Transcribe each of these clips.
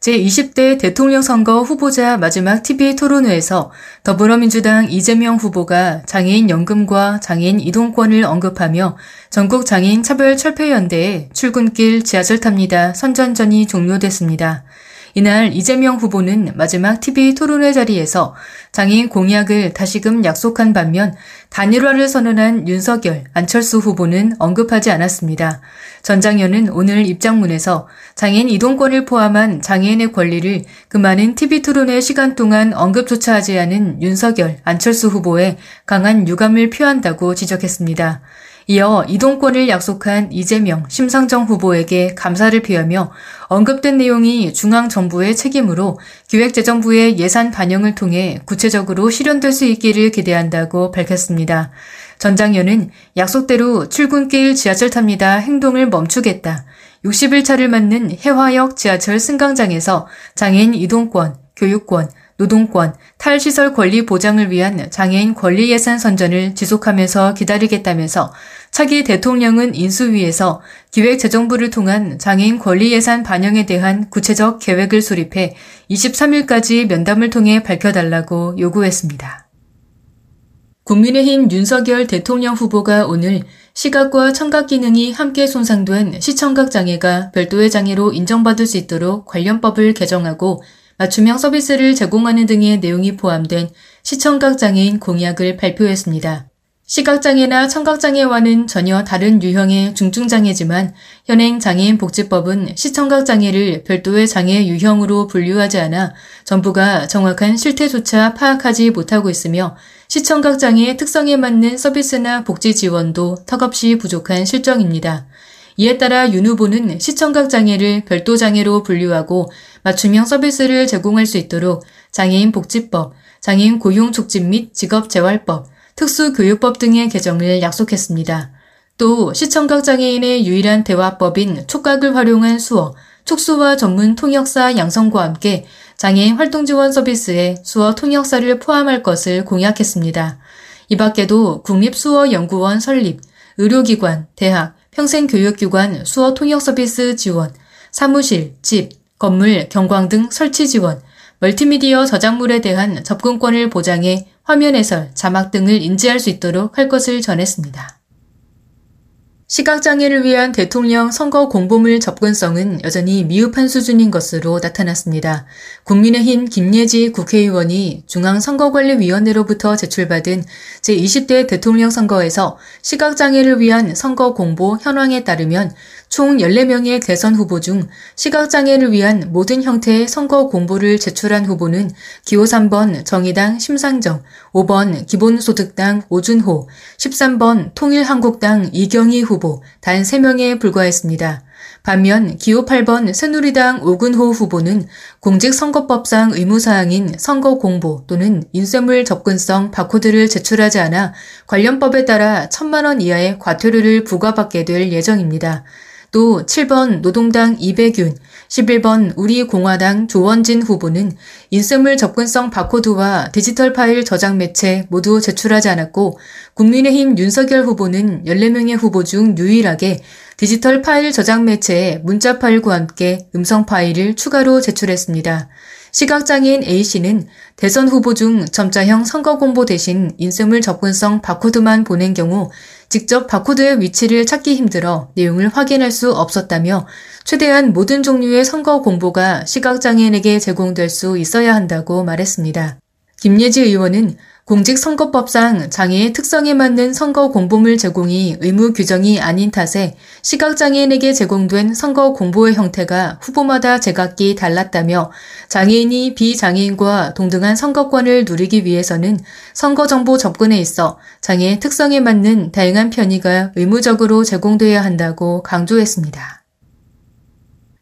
제20대 대통령 선거 후보자 마지막 TV 토론회에서 더불어민주당 이재명 후보가 장애인 연금과 장애인 이동권을 언급하며 전국 장애인 차별 철폐연대에 출근길 지하철 탑니다 선전전이 종료됐습니다. 이날 이재명 후보는 마지막 TV 토론회 자리에서 장애인 공약을 다시금 약속한 반면 단일화를 선언한 윤석열, 안철수 후보는 언급하지 않았습니다. 전 장현은 오늘 입장문에서 장애인 이동권을 포함한 장애인의 권리를 그 많은 TV 토론회 시간 동안 언급조차 하지 않은 윤석열, 안철수 후보에 강한 유감을 표한다고 지적했습니다. 이어 이동권을 약속한 이재명, 심상정 후보에게 감사를 표하며 언급된 내용이 중앙 정부의 책임으로 기획재정부의 예산 반영을 통해 구체적으로 실현될 수 있기를 기대한다고 밝혔습니다. 전 장현은 약속대로 출근길 지하철 탑니다 행동을 멈추겠다. 60일 차를 맞는 해화역 지하철 승강장에서 장애인 이동권, 교육권, 노동권, 탈시설 권리 보장을 위한 장애인 권리 예산 선전을 지속하면서 기다리겠다면서 차기 대통령은 인수위에서 기획재정부를 통한 장애인 권리 예산 반영에 대한 구체적 계획을 수립해 23일까지 면담을 통해 밝혀달라고 요구했습니다. 국민의힘 윤석열 대통령 후보가 오늘 시각과 청각 기능이 함께 손상된 시청각 장애가 별도의 장애로 인정받을 수 있도록 관련법을 개정하고 맞춤형 서비스를 제공하는 등의 내용이 포함된 시청각 장애인 공약을 발표했습니다. 시각장애나 청각장애와는 전혀 다른 유형의 중증장애지만 현행 장애인 복지법은 시청각장애를 별도의 장애 유형으로 분류하지 않아 정부가 정확한 실태조차 파악하지 못하고 있으며 시청각장애의 특성에 맞는 서비스나 복지 지원도 턱없이 부족한 실정입니다. 이에 따라 윤 후보는 시청각 장애를 별도 장애로 분류하고 맞춤형 서비스를 제공할 수 있도록 장애인 복지법, 장애인 고용 촉진 및 직업 재활법, 특수교육법 등의 개정을 약속했습니다. 또 시청각 장애인의 유일한 대화법인 촉각을 활용한 수어, 촉수와 전문 통역사 양성과 함께 장애인 활동 지원 서비스에 수어 통역사를 포함할 것을 공약했습니다. 이 밖에도 국립수어연구원 설립, 의료기관, 대학, 평생교육기관 수어 통역 서비스 지원, 사무실, 집, 건물, 경광 등 설치 지원, 멀티미디어 저작물에 대한 접근권을 보장해 화면 해설, 자막 등을 인지할 수 있도록 할 것을 전했습니다. 시각장애를 위한 대통령 선거 공보물 접근성은 여전히 미흡한 수준인 것으로 나타났습니다. 국민의힘 김예지 국회의원이 중앙선거관리위원회로부터 제출받은 제20대 대통령 선거에서 시각장애를 위한 선거 공보 현황에 따르면 총 14명의 대선 후보 중 시각장애를 위한 모든 형태의 선거 공보를 제출한 후보는 기호 3번 정의당 심상정, 5번 기본소득당 오준호, 13번 통일한국당 이경희 후보 단 3명에 불과했습니다. 반면 기호 8번 새누리당 오근호 후보는 공직선거법상 의무사항인 선거 공보 또는 인쇄물 접근성 바코드를 제출하지 않아 관련법에 따라 천만 원 이하의 과태료를 부과받게 될 예정입니다. 또 7번 노동당 이백윤, 11번 우리공화당 조원진 후보는 인쇄물 접근성 바코드와 디지털 파일 저장 매체 모두 제출하지 않았고 국민의힘 윤석열 후보는 14명의 후보 중 유일하게 디지털 파일 저장 매체에 문자 파일과 함께 음성 파일을 추가로 제출했습니다. 시각장애인 A씨는 대선 후보 중 점자형 선거 공보 대신 인쇄물 접근성 바코드만 보낸 경우 직접 바코드의 위치를 찾기 힘들어 내용을 확인할 수 없었다며 최대한 모든 종류의 선거 공보가 시각장애인에게 제공될 수 있어야 한다고 말했습니다. 김예지 의원은 공직선거법상 장애의 특성에 맞는 선거 공보물 제공이 의무 규정이 아닌 탓에 시각장애인에게 제공된 선거 공보의 형태가 후보마다 제각기 달랐다며 장애인이 비장애인과 동등한 선거권을 누리기 위해서는 선거정보 접근에 있어 장애의 특성에 맞는 다양한 편의가 의무적으로 제공돼야 한다고 강조했습니다.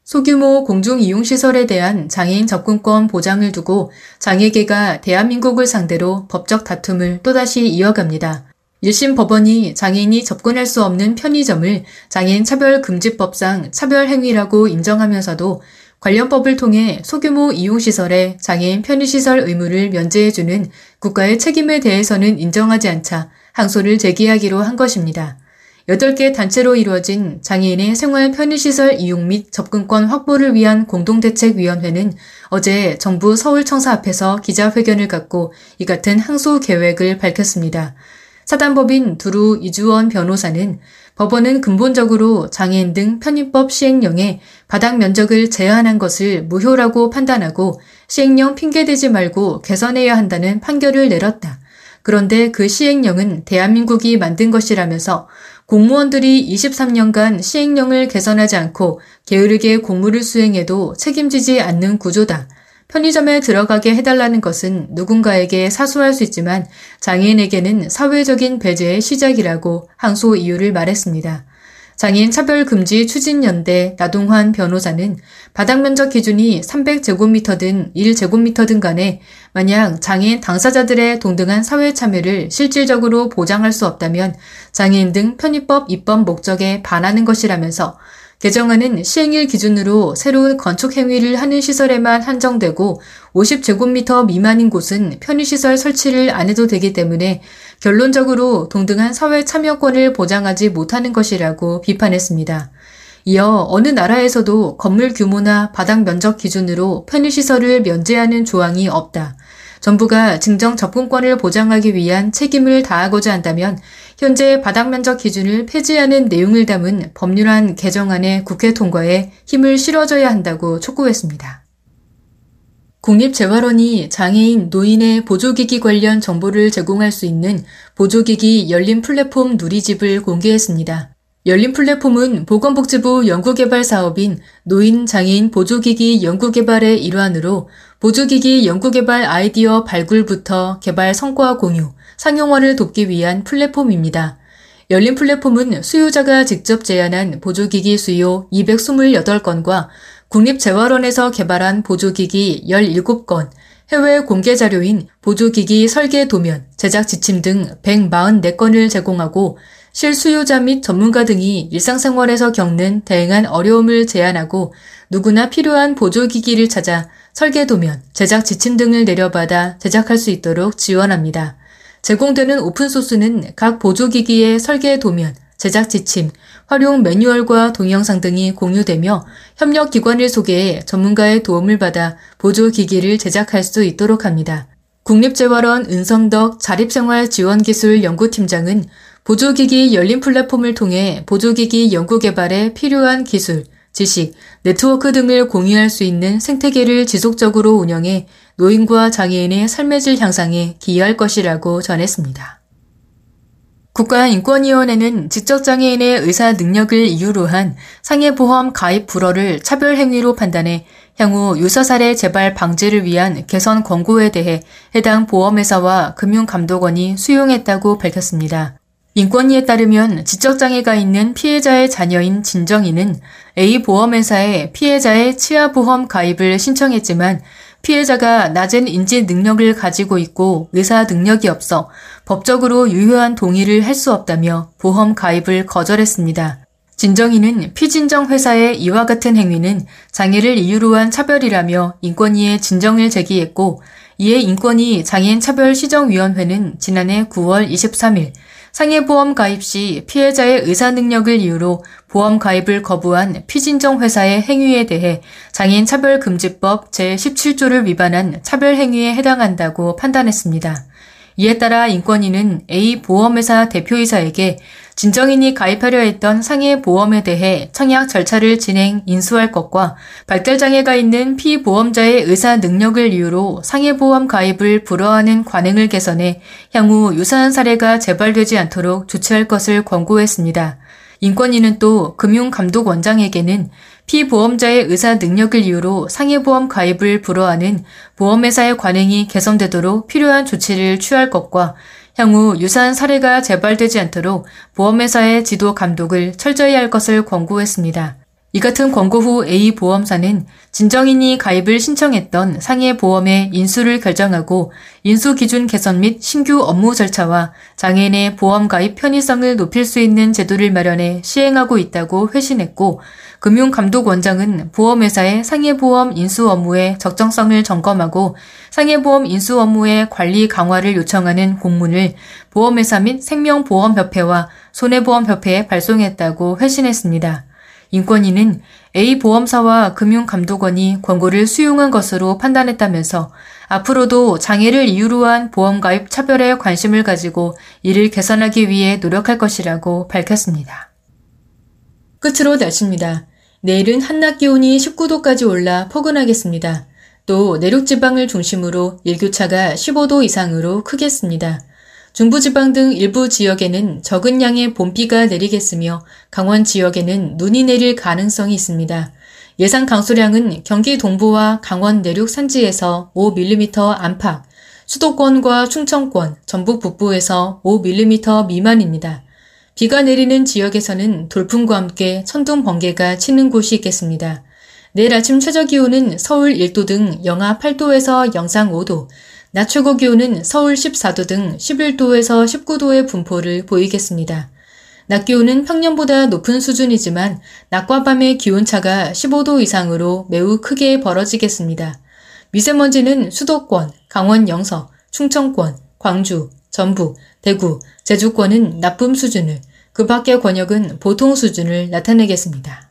소규모 공중이용시설에 대한 장애인 접근권 보장을 두고 장애계가 대한민국을 상대로 법적 다툼을 또다시 이어갑니다. 1심 법원이 장애인이 접근할 수 없는 편의점을 장애인 차별금지법상 차별행위라고 인정하면서도 관련 법을 통해 소규모 이용시설에 장애인 편의시설 의무를 면제해주는 국가의 책임에 대해서는 인정하지 않자 항소를 제기하기로 한 것입니다. 8개 단체로 이루어진 장애인의 생활 편의시설 이용 및 접근권 확보를 위한 공동대책위원회는 어제 정부 서울청사 앞에서 기자회견을 갖고 이 같은 항소 계획을 밝혔습니다. 사단법인 두루 이주원 변호사는 법원은 근본적으로 장애인 등 편의법 시행령에 바닥 면적을 제한한 것을 무효라고 판단하고 시행령 핑계대지 말고 개선해야 한다는 판결을 내렸다. 그런데 그 시행령은 대한민국이 만든 것이라면서 공무원들이 23년간 시행령을 개선하지 않고 게으르게 공무를 수행해도 책임지지 않는 구조다. 편의점에 들어가게 해달라는 것은 누군가에게 사소할 수 있지만 장애인에게는 사회적인 배제의 시작이라고 항소 이유를 말했습니다. 장애인 차별금지 추진연대 나동환 변호사는 바닥 면적 기준이 300제곱미터 든 1제곱미터든 간에 만약 장애인 당사자들의 동등한 사회 참여를 실질적으로 보장할 수 없다면 장애인 등 편의법 입법 목적에 반하는 것이라면서 개정안은 시행일 기준으로 새로운 건축 행위를 하는 시설에만 한정되고 50제곱미터 미만인 곳은 편의시설 설치를 안 해도 되기 때문에 결론적으로 동등한 사회 참여권을 보장하지 못하는 것이라고 비판했습니다. 이어 어느 나라에서도 건물 규모나 바닥 면적 기준으로 편의시설을 면제하는 조항이 없다. 정부가 증정 접근권을 보장하기 위한 책임을 다하고자 한다면 현재 바닥 면적 기준을 폐지하는 내용을 담은 법률안 개정안의 국회 통과에 힘을 실어줘야 한다고 촉구했습니다. 국립재활원이 장애인, 노인의 보조기기 관련 정보를 제공할 수 있는 보조기기 열린 플랫폼 누리집을 공개했습니다. 열린 플랫폼은 보건복지부 연구개발 사업인 노인 장애인 보조기기 연구개발의 일환으로 보조기기 연구개발 아이디어 발굴부터 개발 성과 공유, 상용화를 돕기 위한 플랫폼입니다. 열린 플랫폼은 수요자가 직접 제안한 보조기기 수요 228건과 국립재활원에서 개발한 보조기기 17건, 해외 공개 자료인 보조기기 설계 도면, 제작 지침 등 144건을 제공하고 실수요자 및 전문가 등이 일상생활에서 겪는 다양한 어려움을 제안하고 누구나 필요한 보조기기를 찾아 설계 도면, 제작 지침 등을 내려받아 제작할 수 있도록 지원합니다. 제공되는 오픈소스는 각 보조기기의 설계 도면, 제작 지침, 활용 매뉴얼과 동영상 등이 공유되며 협력 기관을 소개해 전문가의 도움을 받아 보조 기기를 제작할 수 있도록 합니다. 국립재활원 은성덕 자립생활지원기술연구팀장은 보조기기 열린 플랫폼을 통해 보조기기 연구 개발에 필요한 기술, 지식, 네트워크 등을 공유할 수 있는 생태계를 지속적으로 운영해 노인과 장애인의 삶의 질 향상에 기여할 것이라고 전했습니다. 국가인권위원회는 지적장애인의 의사 능력을 이유로 한 상해보험 가입 불허를 차별행위로 판단해 향후 유사 사례 재발 방지를 위한 개선 권고에 대해 해당 보험회사와 금융감독원이 수용했다고 밝혔습니다. 인권위에 따르면 지적장애가 있는 피해자의 자녀인 진정이는 A 보험회사에 피해자의 치아보험 가입을 신청했지만 피해자가 낮은 인지 능력을 가지고 있고 의사 능력이 없어 법적으로 유효한 동의를 할 수 없다며 보험 가입을 거절했습니다. 진정이는 피진정 회사의 이와 같은 행위는 장애를 이유로 한 차별이라며 인권위에 진정을 제기했고 이에 인권위 장애인 차별 시정위원회는 지난해 9월 23일 상해보험 가입 시 피해자의 의사 능력을 이유로 보험 가입을 거부한 피진정 회사의 행위에 대해 장애인 차별금지법 제17조를 위반한 차별행위에 해당한다고 판단했습니다. 이에 따라 인권위는 A 보험회사 대표이사에게 진정인이 가입하려 했던 상해 보험에 대해 청약 절차를 진행 인수할 것과 발달장애가 있는 피보험자의 의사 능력을 이유로 상해보험 가입을 불허하는 관행을 개선해 향후 유사한 사례가 재발되지 않도록 조치할 것을 권고했습니다. 인권위는 또 금융감독원장에게는 피보험자의 의사 능력을 이유로 상해보험 가입을 불허하는 보험회사의 관행이 개선되도록 필요한 조치를 취할 것과 향후 유사한 사례가 재발되지 않도록 보험회사의 지도 감독을 철저히 할 것을 권고했습니다. 이 같은 권고 후 A 보험사는 진정인이 가입을 신청했던 상해 보험의 인수를 결정하고 인수 기준 개선 및 신규 업무 절차와 장애인의 보험 가입 편의성을 높일 수 있는 제도를 마련해 시행하고 있다고 회신했고 금융감독원장은 보험회사의 상해보험 인수 업무의 적정성을 점검하고 상해보험 인수 업무의 관리 강화를 요청하는 공문을 보험회사 및 생명보험협회와 손해보험협회에 발송했다고 회신했습니다. 인권위는 A 보험사와 금융감독원이 권고를 수용한 것으로 판단했다면서 앞으로도 장애를 이유로 한 보험 가입 차별에 관심을 가지고 이를 개선하기 위해 노력할 것이라고 밝혔습니다. 끝으로 날씨입니다. 내일은 한낮 기온이 19도까지 올라 포근하겠습니다. 또 내륙 지방을 중심으로 일교차가 15도 이상으로 크겠습니다. 중부지방 등 일부 지역에는 적은 양의 봄비가 내리겠으며 강원 지역에는 눈이 내릴 가능성이 있습니다. 예상 강수량은 경기 동부와 강원 내륙 산지에서 5mm 안팎, 수도권과 충청권, 전북 북부에서 5mm 미만입니다. 비가 내리는 지역에서는 돌풍과 함께 천둥 번개가 치는 곳이 있겠습니다. 내일 아침 최저 기온은 서울 1도 등 영하 8도에서 영상 5도, 낮 최고 기온은 서울 14도 등 11도에서 19도의 분포를 보이겠습니다. 낮 기온은 평년보다 높은 수준이지만 낮과 밤의 기온차가 15도 이상으로 매우 크게 벌어지겠습니다. 미세먼지는 수도권, 강원 영서, 충청권, 광주, 전북, 대구, 제주권은 나쁨 수준을, 그 밖의 권역은 보통 수준을 나타내겠습니다.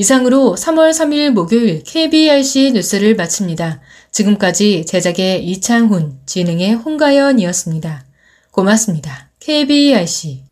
이상으로 3월 3일 목요일 KBRC 뉴스를 마칩니다. 지금까지 제작의 이창훈, 진행의 홍가연이었습니다. 고맙습니다. KBRC